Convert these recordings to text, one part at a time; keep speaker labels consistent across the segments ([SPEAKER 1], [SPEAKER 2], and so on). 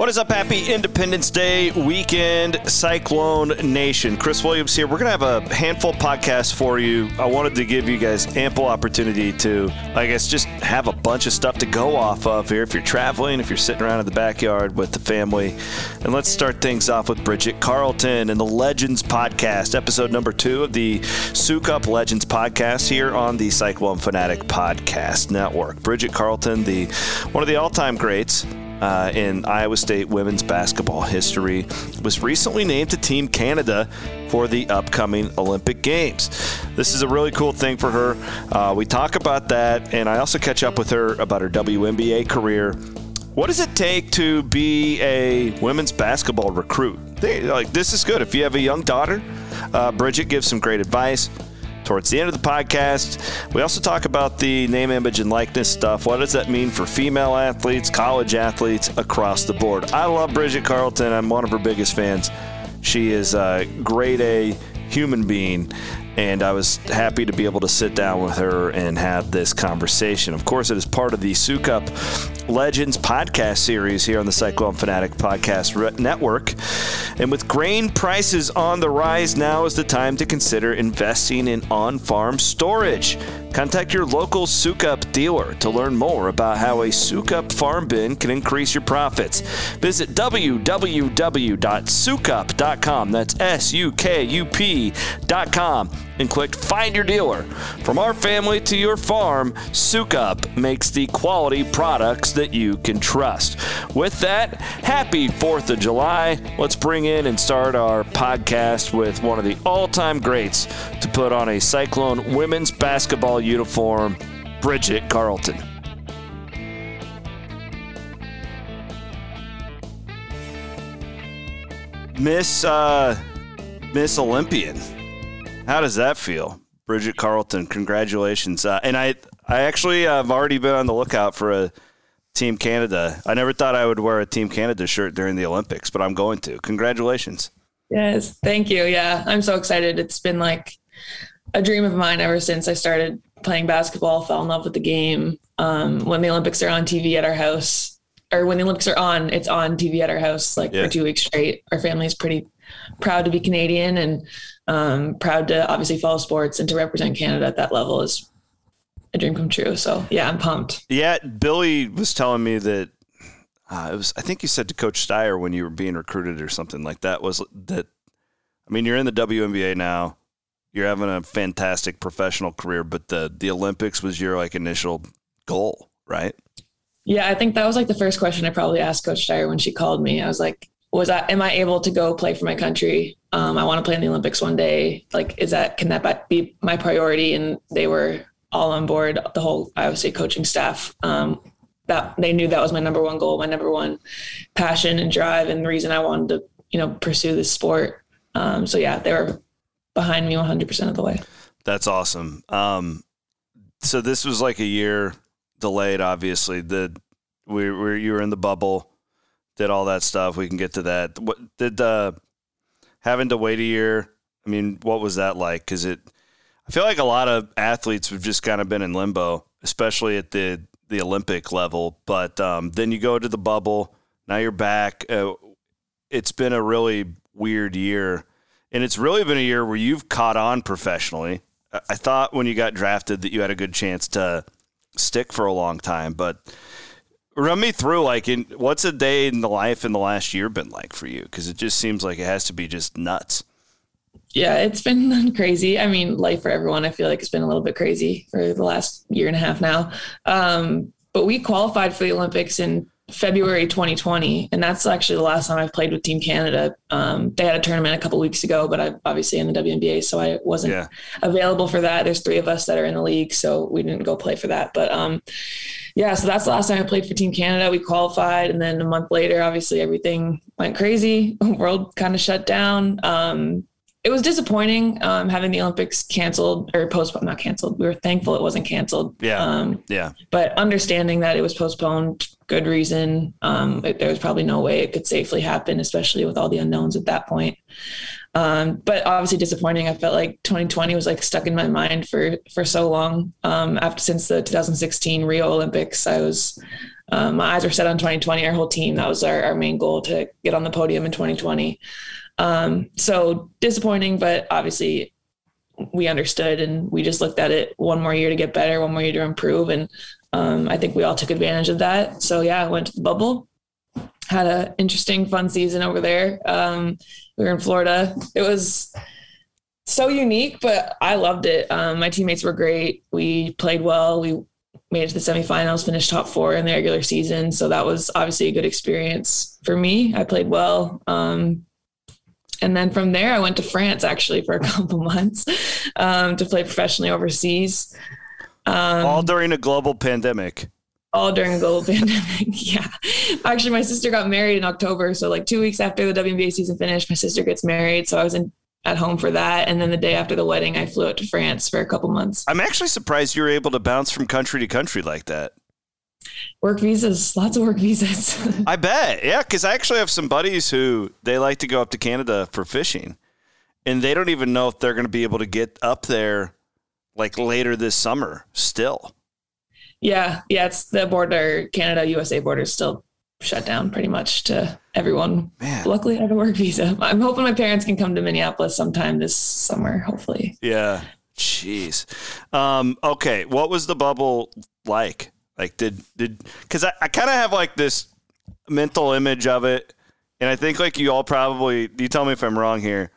[SPEAKER 1] What is up, happy Independence Day weekend, Cyclone Nation? Chris Williams here. We're going to have a handful of podcasts for you. I wanted to give you guys ample opportunity to, I guess, just have a bunch of stuff to go off of here if you're traveling, if you're sitting around in the backyard with the family. And let's start things off with Bridget Carleton and the Legends podcast, episode number two of the Sukup Legends podcast here on the Cyclone Fanatic Podcast Network. Bridget Carleton, the one of the all-time greats uh, in Iowa State women's basketball history, was recently named to Team Canada for the upcoming Olympic Games. This is a really cool thing for her. Uh, we talk about that, and I also catch up with her about her WNBA career. What does it take to be a women's basketball recruit? They, like this is good. If you have a young daughter, uh, Bridget gives some great advice towards the end of the podcast. We also talk about the name, image, and likeness stuff. What does that mean for female athletes, college athletes across the board? I love Bridget Carleton. I'm one of her biggest fans. She is a grade A human being and I was happy to be able to sit down with her and have this conversation. Of course, it is part of the Sukup Legends podcast series here on the Cyclone Fanatic Podcast Network. And with grain prices on the rise, now is the time to consider investing in on farm storage. Contact your local Sukup dealer to learn more about how a Sukup farm bin can increase your profits. Visit www.sukup.com. That's S U K U P.com and click Find Your Dealer. From our family to your farm, Sukup makes the quality products that you can trust. With that, happy 4th of July. Let's bring in and start our podcast with one of the all time greats to put on a Cyclone women's basketball uniform, Bridget Carleton. Miss uh, Miss Olympian. How does that feel, Bridget Carleton? Congratulations! Uh, and I, I actually have already been on the lookout for a Team Canada. I never thought I would wear a Team Canada shirt during the Olympics, but I'm going to. Congratulations!
[SPEAKER 2] Yes, thank you. Yeah, I'm so excited. It's been like a dream of mine ever since I started playing basketball. Fell in love with the game. Um, when the Olympics are on TV at our house, or when the Olympics are on, it's on TV at our house like yeah. for two weeks straight. Our family is pretty proud to be Canadian and um, proud to obviously follow sports and to represent Canada at that level is a dream come true. So yeah, I'm pumped.
[SPEAKER 1] Yeah, Billy was telling me that uh, it was. I think you said to Coach Steyer when you were being recruited or something like that was that. I mean, you're in the WNBA now. You're having a fantastic professional career, but the the Olympics was your like initial goal, right?
[SPEAKER 2] Yeah, I think that was like the first question I probably asked Coach Steyer when she called me. I was like, was I am I able to go play for my country? Um, I want to play in the Olympics one day. Like, is that can that be my priority? And they were all on board. The whole Iowa State coaching staff. Um, that they knew that was my number one goal, my number one passion and drive, and the reason I wanted to, you know, pursue this sport. Um, so yeah, they were behind me 100% of the way.
[SPEAKER 1] That's awesome. Um, so this was like a year delayed. Obviously, the we were you were in the bubble did all that stuff. We can get to that. What did uh, having to wait a year? I mean, what was that like? Because it, I feel like a lot of athletes have just kind of been in limbo, especially at the the Olympic level. But um, then you go to the bubble. Now you're back. Uh, it's been a really weird year, and it's really been a year where you've caught on professionally. I thought when you got drafted that you had a good chance to stick for a long time, but run me through like in what's a day in the life in the last year been like for you? Because it just seems like it has to be just nuts.
[SPEAKER 2] Yeah it's been crazy. I mean life for everyone i feel like it's been a little bit crazy for the last year and a half now. Um, but we qualified for the olympics in february 2020 and that's actually the last time i've played with team canada. Um, they had a tournament a couple weeks ago but i'm obviously in the WNBA so i wasn't yeah. available for that. There's three of us that are in the league so we didn't go play for that. But um, yeah, so that's the last time I played for Team Canada. We qualified, and then a month later, obviously everything went crazy. World kind of shut down. Um, it was disappointing um, having the Olympics canceled or postponed. Not canceled. We were thankful it wasn't canceled.
[SPEAKER 1] Yeah. Um, yeah.
[SPEAKER 2] But understanding that it was postponed, good reason. Um, it, there was probably no way it could safely happen, especially with all the unknowns at that point. Um, but obviously disappointing. I felt like 2020 was like stuck in my mind for for so long. Um, after since the 2016 Rio Olympics, I was um, my eyes were set on 2020. Our whole team that was our, our main goal to get on the podium in 2020. Um, so disappointing, but obviously we understood and we just looked at it one more year to get better, one more year to improve, and um, I think we all took advantage of that. So yeah, I went to the bubble, had an interesting, fun season over there. Um, we were in Florida. It was so unique, but I loved it. Um, my teammates were great. We played well. We made it to the semifinals, finished top four in the regular season. So that was obviously a good experience for me. I played well. Um, and then from there, I went to France actually for a couple months um, to play professionally overseas.
[SPEAKER 1] Um, all during a global pandemic.
[SPEAKER 2] All during a global pandemic. yeah. Actually, my sister got married in October. So, like two weeks after the WNBA season finished, my sister gets married. So, I was in at home for that. And then the day after the wedding, I flew out to France for a couple months.
[SPEAKER 1] I'm actually surprised you were able to bounce from country to country like that.
[SPEAKER 2] Work visas, lots of work visas.
[SPEAKER 1] I bet. Yeah. Cause I actually have some buddies who they like to go up to Canada for fishing and they don't even know if they're going to be able to get up there like later this summer still.
[SPEAKER 2] Yeah. Yeah. It's the border, Canada, USA border is still shut down pretty much to everyone. Man. Luckily, I have a work visa. I'm hoping my parents can come to Minneapolis sometime this summer, hopefully.
[SPEAKER 1] Yeah. Jeez. Um, okay. What was the bubble like? Like, did, did, because I, I kind of have like this mental image of it. And I think like you all probably, you tell me if I'm wrong here.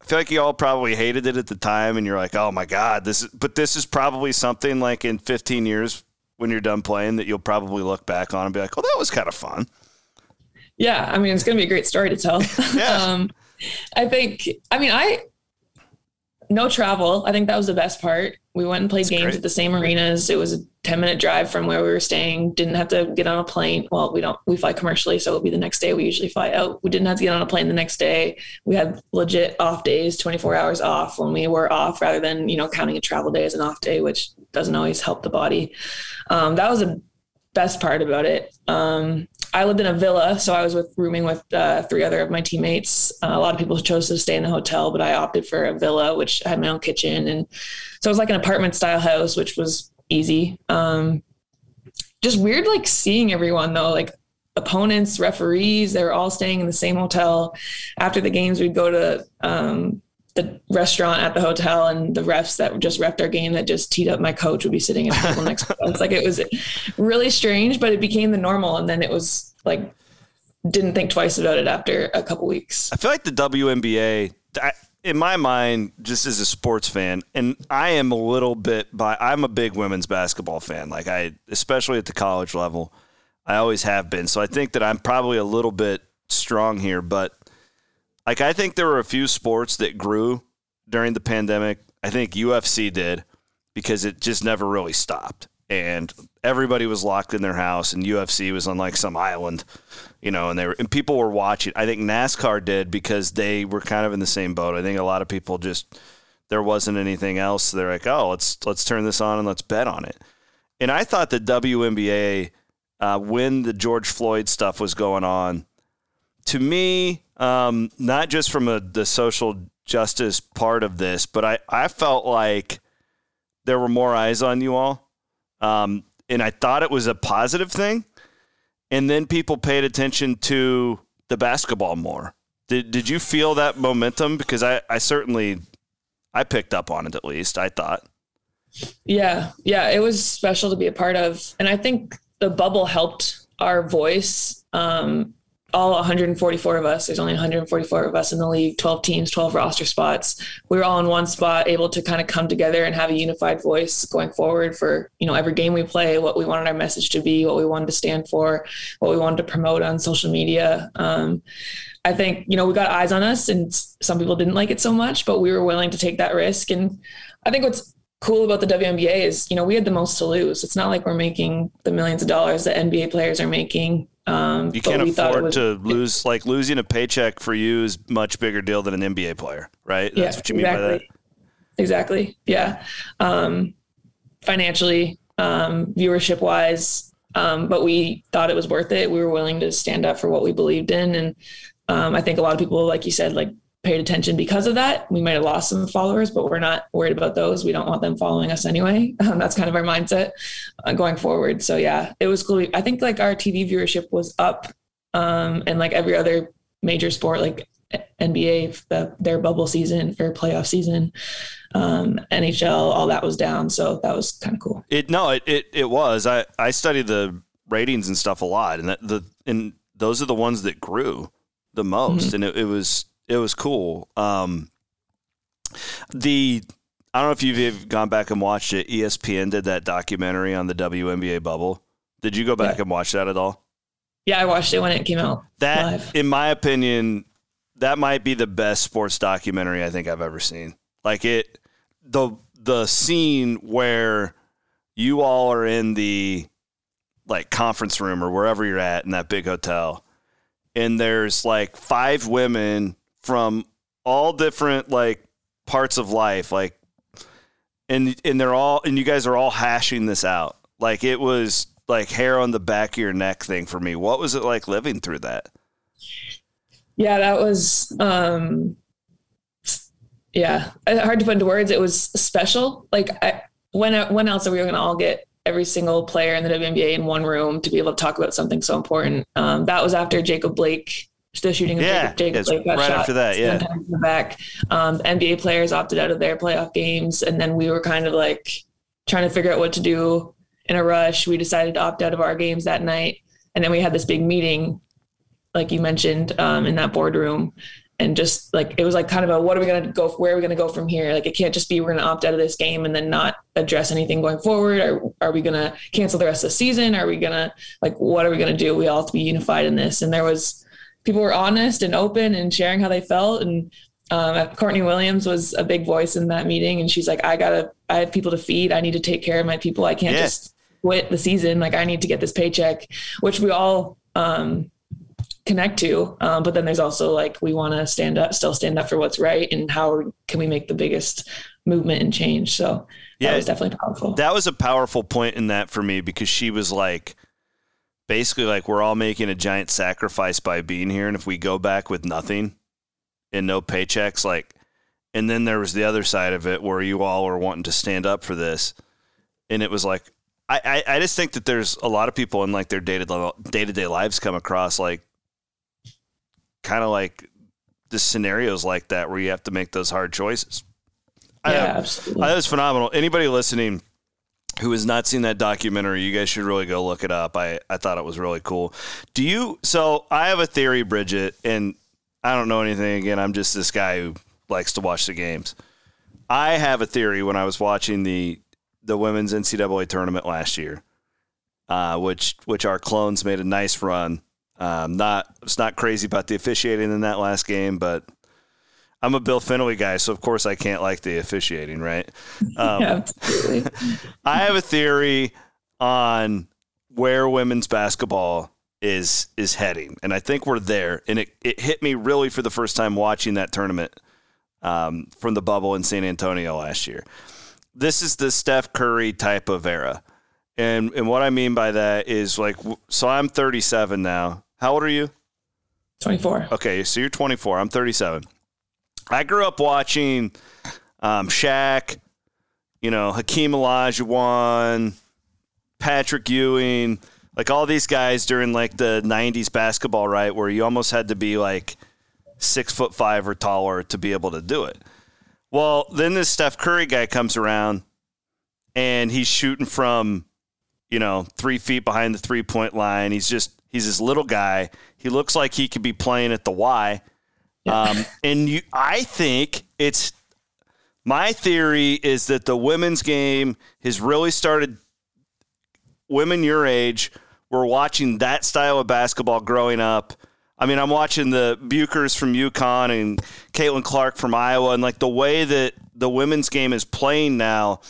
[SPEAKER 1] I feel like you all probably hated it at the time and you're like, oh my God, this is, but this is probably something like in 15 years when you're done playing that you'll probably look back on and be like, oh, that was kind of fun.
[SPEAKER 2] Yeah. I mean, it's going to be a great story to tell. Yeah. um, I think, I mean, I, no travel. I think that was the best part. We went and played That's games great. at the same arenas. It was a 10 minute drive from where we were staying. Didn't have to get on a plane. Well, we don't, we fly commercially. So it'll be the next day. We usually fly out. We didn't have to get on a plane the next day. We had legit off days, 24 hours off when we were off rather than, you know, counting a travel day as an off day, which doesn't always help the body. Um, that was the best part about it. Um, I lived in a villa, so I was with rooming with uh, three other of my teammates. Uh, a lot of people chose to stay in the hotel, but I opted for a villa, which had my own kitchen, and so it was like an apartment style house, which was easy. Um, just weird, like seeing everyone though, like opponents, referees, they were all staying in the same hotel. After the games, we'd go to um, the restaurant at the hotel and the refs that just refed our game that just teed up my coach would be sitting at the table next to us. Like it was really strange, but it became the normal. And then it was like, didn't think twice about it after a couple weeks.
[SPEAKER 1] I feel like the WNBA, in my mind, just as a sports fan, and I am a little bit by, I'm a big women's basketball fan. Like I, especially at the college level, I always have been. So I think that I'm probably a little bit strong here, but like I think there were a few sports that grew during the pandemic. I think UFC did because it just never really stopped. And everybody was locked in their house and UFC was on like some island, you know, and they were and people were watching. I think NASCAR did because they were kind of in the same boat. I think a lot of people just there wasn't anything else. They're like, oh, let's let's turn this on and let's bet on it. And I thought the WNBA, uh, when the George Floyd stuff was going on, to me, um, not just from a, the social justice part of this, but I, I felt like there were more eyes on you all. Um, and I thought it was a positive thing. And then people paid attention to the basketball more. Did, did you feel that momentum? Because I, I certainly, I picked up on it at least, I thought.
[SPEAKER 2] Yeah. Yeah. It was special to be a part of. And I think the bubble helped our voice um, all 144 of us, there's only 144 of us in the league, 12 teams, 12 roster spots. We were all in one spot, able to kind of come together and have a unified voice going forward for, you know, every game we play, what we wanted our message to be, what we wanted to stand for, what we wanted to promote on social media. Um, I think, you know, we got eyes on us and some people didn't like it so much, but we were willing to take that risk. And I think what's cool about the WNBA is, you know, we had the most to lose. It's not like we're making the millions of dollars that NBA players are making. Um,
[SPEAKER 1] you can't afford was, to lose like losing a paycheck for you is much bigger deal than an NBA player, right?
[SPEAKER 2] That's yeah, what you mean exactly. by that. Exactly. Yeah. Um, financially, um, viewership wise, um, but we thought it was worth it. We were willing to stand up for what we believed in, and um, I think a lot of people, like you said, like paid attention because of that. We might have lost some followers, but we're not worried about those. We don't want them following us anyway. Um, that's kind of our mindset uh, going forward. So yeah, it was cool. I think like our TV viewership was up, um, and like every other major sport, like NBA, the, their bubble season or playoff season, um, NHL, all that was down. So that was kind of cool.
[SPEAKER 1] It no, it, it it was. I I studied the ratings and stuff a lot, and that the and those are the ones that grew the most, mm-hmm. and it, it was it was cool. Um, the I don't know if you've gone back and watched it. ESPN did that documentary on the WNBA bubble. Did you go back yeah. and watch that at all?
[SPEAKER 2] Yeah, I watched it when it came out.
[SPEAKER 1] That, live. in my opinion, that might be the best sports documentary I think I've ever seen. Like it, the the scene where you all are in the like conference room or wherever you're at in that big hotel, and there's like five women from all different like parts of life, like, and and they're all and you guys are all hashing this out. Like it was like hair on the back of your neck thing for me. What was it like living through that?
[SPEAKER 2] Yeah, that was um yeah, hard to put into words. It was special. Like I, when when else are we going to all get every single player in the WNBA in one room to be able to talk about something so important? Um, that was after Jacob Blake, the shooting of
[SPEAKER 1] yeah,
[SPEAKER 2] Jacob,
[SPEAKER 1] Blake got right shot after that. Yeah,
[SPEAKER 2] in the back. Um, NBA players opted out of their playoff games, and then we were kind of like trying to figure out what to do in a rush. We decided to opt out of our games that night, and then we had this big meeting like you mentioned um, in that boardroom and just like it was like kind of a what are we going to go where are we going to go from here like it can't just be we're going to opt out of this game and then not address anything going forward or are we going to cancel the rest of the season are we going to like what are we going to do we all have to be unified in this and there was people were honest and open and sharing how they felt. And um, Courtney Williams was a big voice in that meeting. And she's like I gotta I have people to feed. I need to take care of my people. I can't just quit the season. Like I need to get this paycheck which we all um, connect to. Um, but then there's also like we want to stand up, still stand up for what's right, and how can we make the biggest movement and change. So yeah, that was definitely powerful.
[SPEAKER 1] That was a powerful point in that for me because she was like, basically like we're all making a giant sacrifice by being here, and if we go back with nothing and no paychecks, like. And then there was the other side of it where you all were wanting to stand up for this. And it was like, I, I, just think that there's a lot of people in like their day to day lives come across like kind of like the scenarios like that where you have to make those hard choices.
[SPEAKER 2] Yeah, I, absolutely.
[SPEAKER 1] That was phenomenal. Anybody listening who has not seen that documentary, you guys should really go look it up. I, I thought it was really cool. Do you? So I have a theory, Bridget, and I don't know anything. Again, I'm just this guy who likes to watch the games. I have a theory when I was watching the the women's NCAA tournament last year, uh, which which our clones made a nice run um, not it's not crazy about the officiating in that last game, but I'm a Bill Fennelly guy, so of course I can't like the officiating, right? Um, yeah, absolutely. I have a theory on where women's basketball is is heading, and I think we're there. And it, it hit me really for the first time watching that tournament um, from the bubble in San Antonio last year. This is the Steph Curry type of era. And and what I mean by that is like so I'm 37 now. How old are you?
[SPEAKER 2] 24.
[SPEAKER 1] Okay, so you're 24. I'm 37. I grew up watching um, Shaq, you know, Hakeem Olajuwon, Patrick Ewing, like all these guys during like the 90s basketball, right? Where you almost had to be like six foot five or taller to be able to do it. Well, then this Steph Curry guy comes around and he's shooting from, you know, three feet behind the three point line. He's just He's this little guy. He looks like he could be playing at the Y. Yeah. Um, and you, I think it's my theory is that the women's game has really started. Women your age were watching that style of basketball growing up. I mean, I'm watching the Bueckers from UConn and Caitlin Clark from Iowa, and like the way that the women's game is playing now,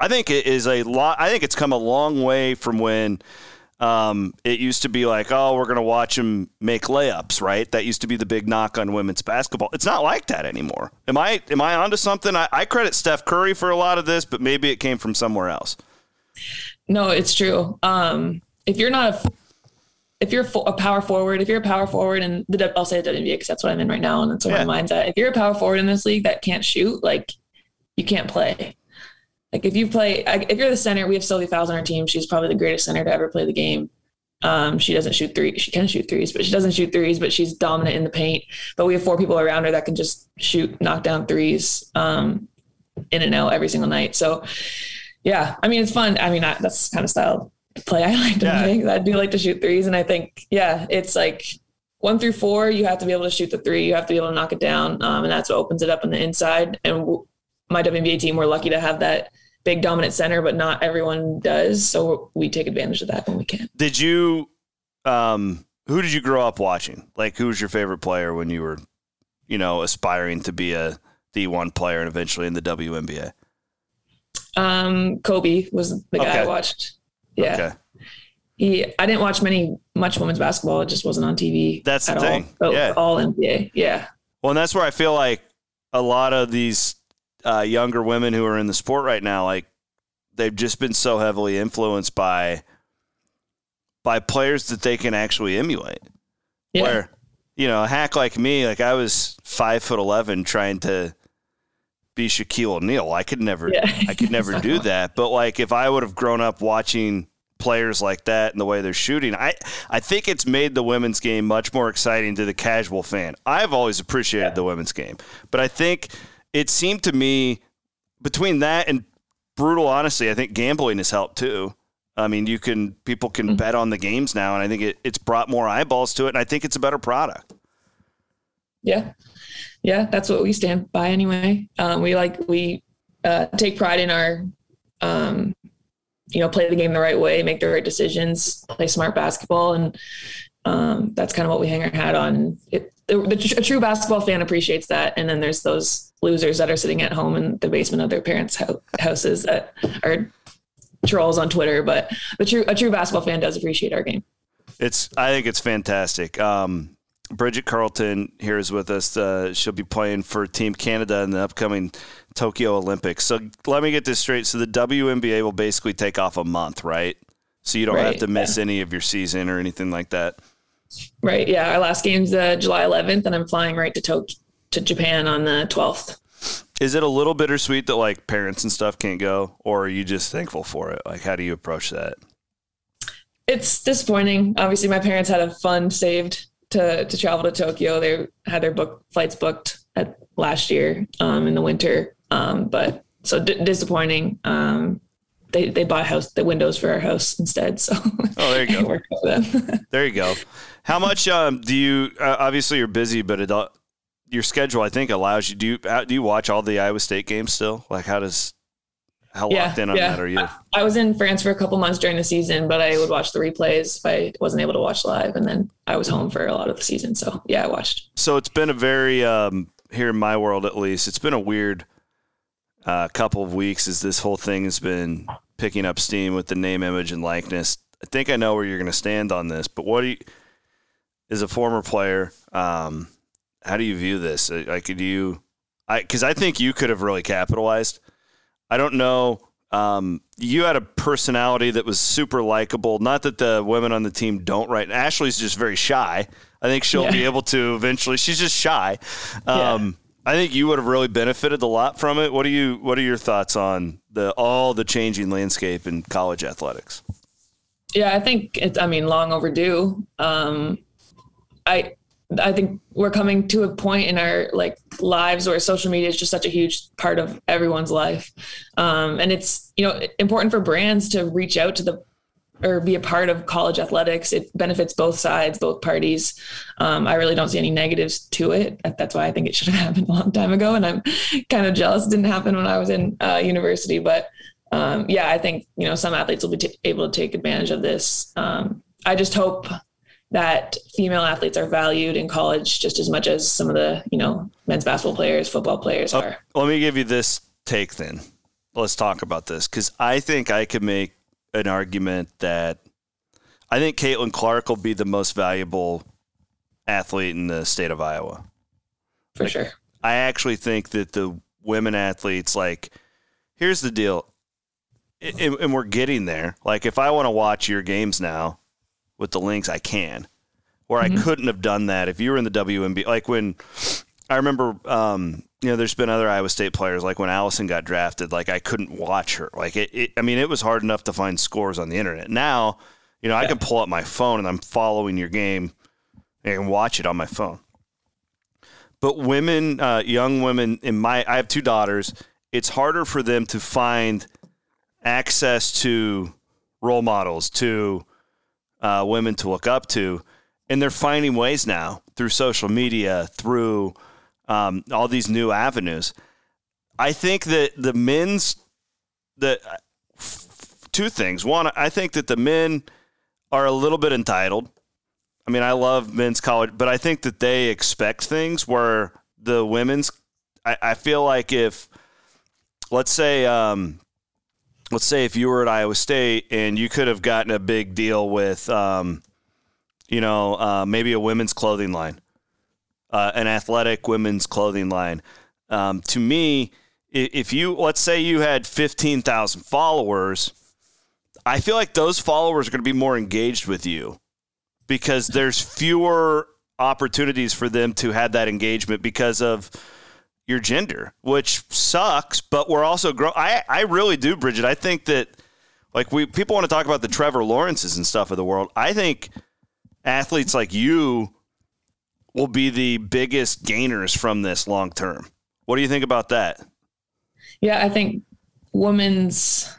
[SPEAKER 1] I think it is a lot. I think it's come a long way from when um, it used to be like, oh, we're going to watch them make layups, right? That used to be the big knock on women's basketball. It's not like that anymore. Am I am I onto something? I, I credit Steph Curry for a lot of this, but maybe it came from somewhere else.
[SPEAKER 2] No, it's true. Um, if you're not a if you're a power forward, if you're a power forward, and the I'll say the WNBA because that's what I'm in right now, and that's where yeah. my mind's at. If you're a power forward in this league that can't shoot, like you can't play. Like if you play, if you're the center, we have Sylvia Fowles on our team. She's probably the greatest center to ever play the game. Um, she doesn't shoot three. She can shoot threes, but she doesn't shoot threes. But she's dominant in the paint. But we have four people around her that can just shoot, knock down threes, um, in and out every single night. So, yeah, I mean, it's fun. I mean, I, that's kind of style play I like to yeah. play. I do like to shoot threes, and I think, yeah, it's like one through four. You have to be able to shoot the three. You have to be able to knock it down, um, and that's what opens it up on the inside. And w- my WNBA team, we're lucky to have that big dominant center, but not everyone does. So we take advantage of that when we can.
[SPEAKER 1] Did you, um, who did you grow up watching? Like, who was your favorite player when you were, you know, aspiring to be a D1 player and eventually in the WNBA?
[SPEAKER 2] Um, Kobe was the guy okay. I watched. Yeah. Okay. He, I didn't watch many much women's basketball. It just wasn't on TV.
[SPEAKER 1] That's the thing.
[SPEAKER 2] All.
[SPEAKER 1] Yeah.
[SPEAKER 2] All NBA. Yeah.
[SPEAKER 1] Well, and that's where I feel like a lot of these uh, younger women who are in the sport right now, like they've just been so heavily influenced by by players that they can actually emulate. Yeah. Where, you know, a hack like me, like I was five foot eleven trying to be Shaquille O'Neal. I could never yeah. I could never do that. But like if I would have grown up watching players like that and the way they're shooting, I I think it's made the women's game much more exciting to the casual fan. I've always appreciated yeah. the women's game. But I think it seemed to me between that and brutal honesty, I think gambling has helped too. I mean, you can people can mm-hmm. bet on the games now, and I think it, it's brought more eyeballs to it, and I think it's a better product.
[SPEAKER 2] Yeah, yeah, that's what we stand by anyway. Um, we like we uh, take pride in our, um, you know, play the game the right way, make the right decisions, play smart basketball, and um, that's kind of what we hang our hat on. It, the, a true basketball fan appreciates that, and then there's those losers that are sitting at home in the basement of their parents' ho- houses that are trolls on Twitter. But the true a true basketball fan does appreciate our game.
[SPEAKER 1] It's I think it's fantastic. Um, Bridget Carleton here is with us. Uh, she'll be playing for Team Canada in the upcoming Tokyo Olympics. So let me get this straight. So the WNBA will basically take off a month, right? So you don't right, have to miss yeah. any of your season or anything like that.
[SPEAKER 2] Right. Yeah. Our last game's uh, July 11th, and I'm flying right to Tokyo to Japan on the 12th.
[SPEAKER 1] Is it a little bittersweet that like parents and stuff can't go, or are you just thankful for it? Like, how do you approach that?
[SPEAKER 2] It's disappointing. Obviously, my parents had a fund saved to to travel to Tokyo. They had their book flights booked at last year um, in the winter, um, but so d- disappointing. Um, they they bought house the windows for our house instead. So
[SPEAKER 1] oh, there you go. there you go. How much um, do you? Uh, obviously, you're busy, but it, uh, your schedule, I think, allows you. Do you uh, do you watch all the Iowa State games still? Like, how does how yeah, locked in on yeah. that are you?
[SPEAKER 2] I was in France for a couple months during the season, but I would watch the replays if I wasn't able to watch live, and then I was home for a lot of the season. So yeah, I watched.
[SPEAKER 1] So it's been a very um, here in my world, at least, it's been a weird uh, couple of weeks as this whole thing has been picking up steam with the name, image, and likeness. I think I know where you're going to stand on this, but what do you, as a former player, um, how do you view this? Uh, like, do you, I, because I think you could have really capitalized. I don't know. Um, you had a personality that was super likable. Not that the women on the team don't, right? Ashley's just very shy. I think she'll yeah. be able to eventually. She's just shy. Um, I think you would have really benefited a lot from it. What do you What are your thoughts on the all the changing landscape in college athletics?
[SPEAKER 2] Yeah, I think it's. I mean, long overdue. Um, I I think we're coming to a point in our like lives where social media is just such a huge part of everyone's life, um, and it's you know important for brands to reach out to the or be a part of college athletics. It benefits both sides, both parties. Um, I really don't see any negatives to it. That's why I think it should have happened a long time ago. And I'm kind of jealous it didn't happen when I was in uh, university. But um, yeah, I think, you know, some athletes will be t- able to take advantage of this. Um, I just hope that female athletes are valued in college just as much as some of the, you know, men's basketball players, football players oh, are.
[SPEAKER 1] let me give you this take then. Let's talk about this because I think I could make an argument that I think Caitlin Clark will be the most valuable athlete in the state of Iowa.
[SPEAKER 2] For like, sure.
[SPEAKER 1] I actually think that the women athletes, like, here's the deal, and, and we're getting there. Like, if I want to watch your games now with the links I can. Where mm-hmm. I couldn't have done that if you were in the WNBA. Like when I remember, um, you know, there's been other Iowa State players. Like when Allison got drafted, like I couldn't watch her. Like it, it I mean, it was hard enough to find scores on the internet. Now, you know, yeah. I can pull up my phone and I'm following your game and watch it on my phone. But women, uh, young women, in my, I have two daughters. It's harder for them to find access to role models, to uh, women to look up to, and they're finding ways now through social media, through um, all these new avenues. I think that the men's the two things. One, I think that the men are a little bit entitled. I mean, I love men's college, but I think that they expect things where the women's. I, I feel like if, let's say, um, let's say if you were at Iowa State and you could have gotten a big deal with, um, you know, uh, maybe a women's clothing line, uh, an athletic women's clothing line. Um, to me, if you let's say you had fifteen thousand followers, I feel like those followers are going to be more engaged with you because there's fewer opportunities for them to have that engagement because of your gender, which sucks, but we're also grow I I really do, Bridget. I think that like we people want to talk about the Trevor Lawrences and stuff of the world. I think athletes like you will be the biggest gainers from this long term. What do you think about that?
[SPEAKER 2] Yeah, I think women's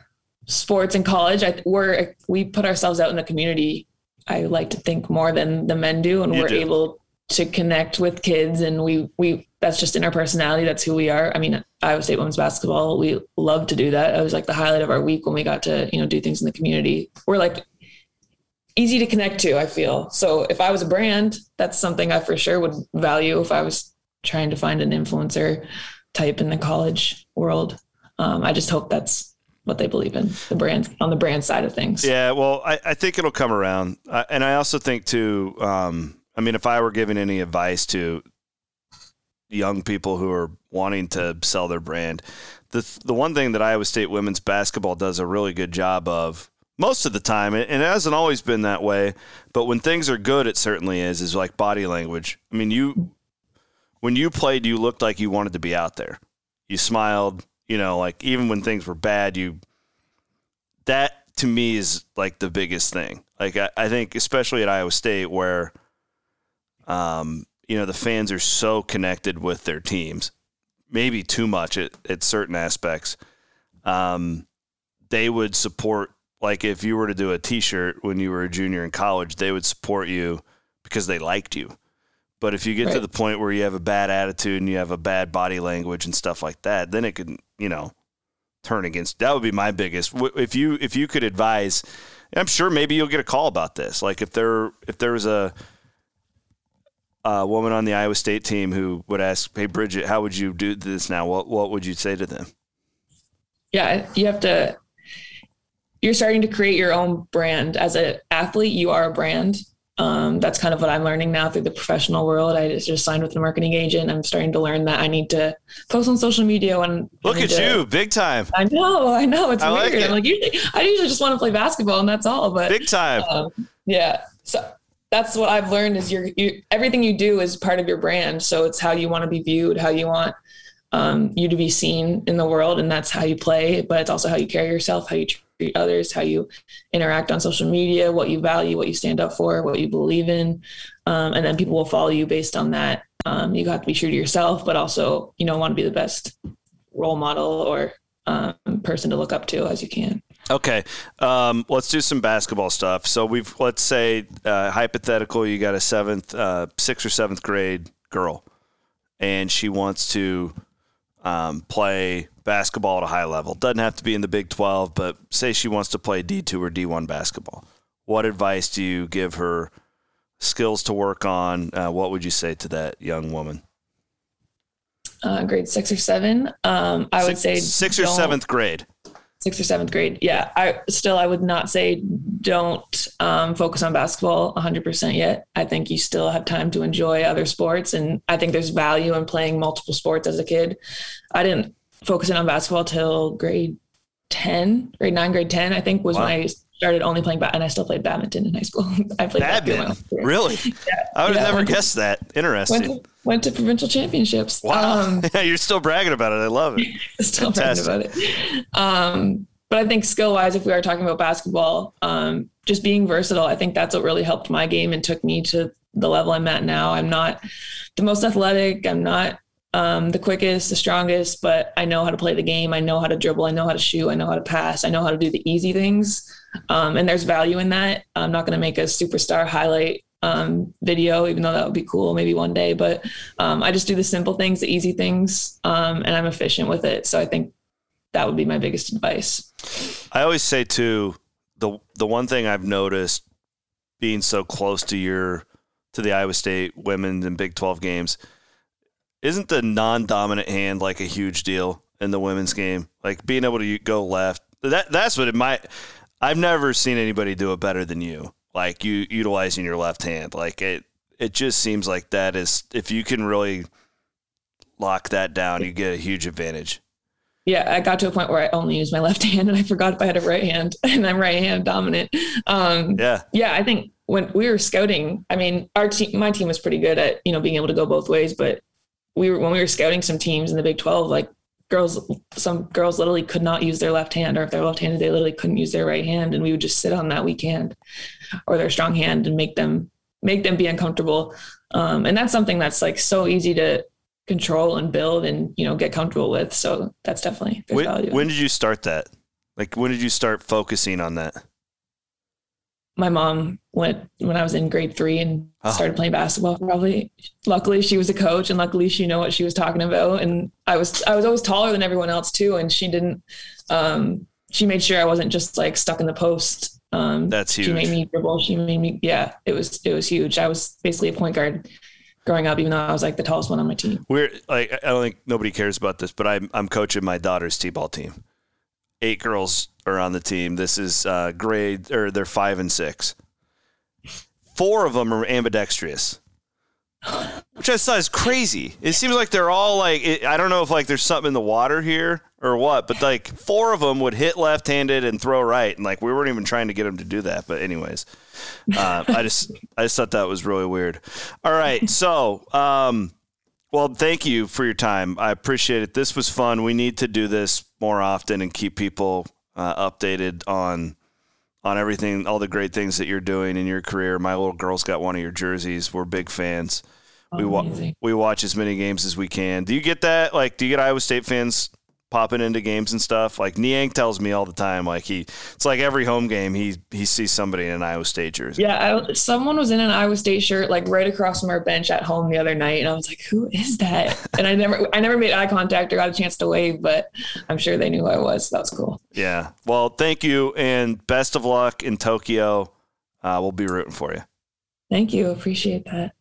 [SPEAKER 2] sports in college, I, we're we put ourselves out in the community. I like to think more than the men do, and you we're do. able to connect with kids and we we that's just in our personality. That's who we are. I mean iowa state women's basketball we love to do that. It was like the highlight of our week when we got to you know do things in the community. We're like easy to connect to i feel. So if i was a brand that's something i for sure would value if i was trying to find an influencer type in the college world. Um, i just hope that's what they believe in the brand on the brand side of things.
[SPEAKER 1] Yeah well i, I think it'll come around. I, and i also think too um, I mean, if I were giving any advice to young people who are wanting to sell their brand, the the one thing that Iowa State women's basketball does a really good job of most of the time, and it hasn't always been that way, but when things are good, it certainly is. Is like body language. I mean, you when you played, you looked like you wanted to be out there. You smiled. You know, like even when things were bad, you that to me is like the biggest thing. Like I, I think, especially at Iowa State, where um, you know, the fans are so connected with their teams, maybe too much at, at certain aspects. Um, they would support, like if you were to do a t shirt when you were a junior in college, they would support you because they liked you. But if you get right. to the point where you have a bad attitude and you have a bad body language and stuff like that, then it could, you know, turn against. That would be my biggest. If you if you could advise, I'm sure maybe you'll get a call about this. Like if there if there was a a woman on the Iowa State team who would ask, "Hey, Bridget, how would you do this now? What what would you say to them?"
[SPEAKER 2] Yeah, you have to. You're starting to create your own brand as an athlete. You are a brand. Um, that's kind of what I'm learning now through the professional world. I just, just signed with a marketing agent. I'm starting to learn that I need to post on social media when.
[SPEAKER 1] Look at
[SPEAKER 2] to,
[SPEAKER 1] you, big time.
[SPEAKER 2] I know, I know. It's I weird. Like it. I'm like, usually, I usually just want to play basketball and that's all. But
[SPEAKER 1] big time. Um,
[SPEAKER 2] yeah. So that's what I've learned is your you, everything you do is part of your brand. So it's how you want to be viewed, how you want um, you to be seen in the world, and that's how you play. But it's also how you carry yourself, how you treat others, how you interact on social media, what you value, what you stand up for, what you believe in, um, and then people will follow you based on that. Um, you have to be true to yourself, but also you know want to be the best role model or um, person to look up to as you can.
[SPEAKER 1] Okay, um, let's do some basketball stuff. So we've let's say uh, hypothetical, you got a seventh, uh, sixth or seventh grade girl, and she wants to um, play basketball at a high level. Doesn't have to be in the Big Twelve, but say she wants to play D two or D one basketball. What advice do you give her? Skills to work on. Uh, what would you say to that young woman?
[SPEAKER 2] Uh, grade six or seven. Um, I would say
[SPEAKER 1] six or seventh grade
[SPEAKER 2] sixth or seventh grade. Yeah, I still I would not say don't um, focus on basketball 100% yet. I think you still have time to enjoy other sports, and I think there's value in playing multiple sports as a kid. I didn't focus in on basketball till grade 10, grade nine, grade 10. I think was wow. when I started only playing bat, and I still played badminton in high school. I played
[SPEAKER 1] badminton. Really? Yeah. I would have never guessed that. Interesting.
[SPEAKER 2] Went to, went to, provincial championships.
[SPEAKER 1] Wow. Um, yeah, you're still bragging about it. I love it.
[SPEAKER 2] still Fantastic. bragging about it. Um, but I think skill wise, if we are talking about basketball, um, just being versatile, I think that's what really helped my game and took me to the level I'm at now. I'm not the most athletic. I'm not um, the quickest, the strongest, but I know how to play the game. I know how to dribble. I know how to shoot. I know how to pass. I know how to do the easy things. Um, and there's value in that. I'm not going to make a superstar highlight um, video, even though that would be cool maybe one day. But um, I just do the simple things, the easy things, um, and I'm efficient with it. So I think that would be my biggest advice.
[SPEAKER 1] I always say too, the the one thing I've noticed being so close to your to the Iowa State women and Big 12 games isn't the non-dominant hand like a huge deal in the women's game? Like being able to go left. That that's what it might. I've never seen anybody do it better than you. Like you utilizing your left hand. Like it. It just seems like that is if you can really lock that down, you get a huge advantage.
[SPEAKER 2] Yeah, I got to a point where I only use my left hand, and I forgot if I had a right hand, and I'm right hand dominant. Um,
[SPEAKER 1] yeah,
[SPEAKER 2] yeah. I think when we were scouting, I mean, our team, my team was pretty good at you know being able to go both ways, but we were when we were scouting some teams in the Big 12, like girls, some girls literally could not use their left hand, or if they're left-handed, they literally couldn't use their right hand, and we would just sit on that weak hand or their strong hand and make them make them be uncomfortable. Um, and that's something that's like so easy to control and build and you know get comfortable with. So that's definitely
[SPEAKER 1] when, value. When did you start that? Like when did you start focusing on that?
[SPEAKER 2] My mom went when I was in grade three and oh. started playing basketball. Probably, luckily she was a coach, and luckily she knew what she was talking about. And I was I was always taller than everyone else too, and she didn't. Um, she made sure I wasn't just like stuck in the post. Um,
[SPEAKER 1] That's huge.
[SPEAKER 2] She made me dribble. She made me. Yeah, it was it was huge. I was basically a point guard growing up, even though I was like the tallest one on my team.
[SPEAKER 1] We're like I don't think nobody cares about this, but I'm I'm coaching my daughter's t-ball team. Eight girls are on the team. This is uh, grade or they're five and six. Four of them are ambidextrous, which I thought is crazy. It seems like they're all like it, I don't know if like there's something in the water here or what, but like four of them would hit left-handed and throw right, and like we weren't even trying to get them to do that. But anyways, uh, I just I just thought that was really weird. All right, so. Um, well, thank you for your time. I appreciate it. This was fun. We need to do this more often and keep people uh, updated on on everything, all the great things that you're doing in your career. My little girl's got one of your jerseys. We're big fans. Oh, we wa- we watch as many games as we can. Do you get that? Like, do you get Iowa State fans popping into games and stuff. Like Niang tells me all the time, like he, it's like every home game he he sees somebody in an Iowa State jersey.
[SPEAKER 2] Yeah, I, someone was in an Iowa State shirt like right across from our bench at home the other night, and I was like, "Who is that?" and I never I never made eye contact or got a chance to wave, but I'm sure they knew who I was. So that was cool.
[SPEAKER 1] Yeah. Well, thank you, and best of luck in Tokyo. Uh, we'll be rooting for you.
[SPEAKER 2] Thank you. Appreciate that.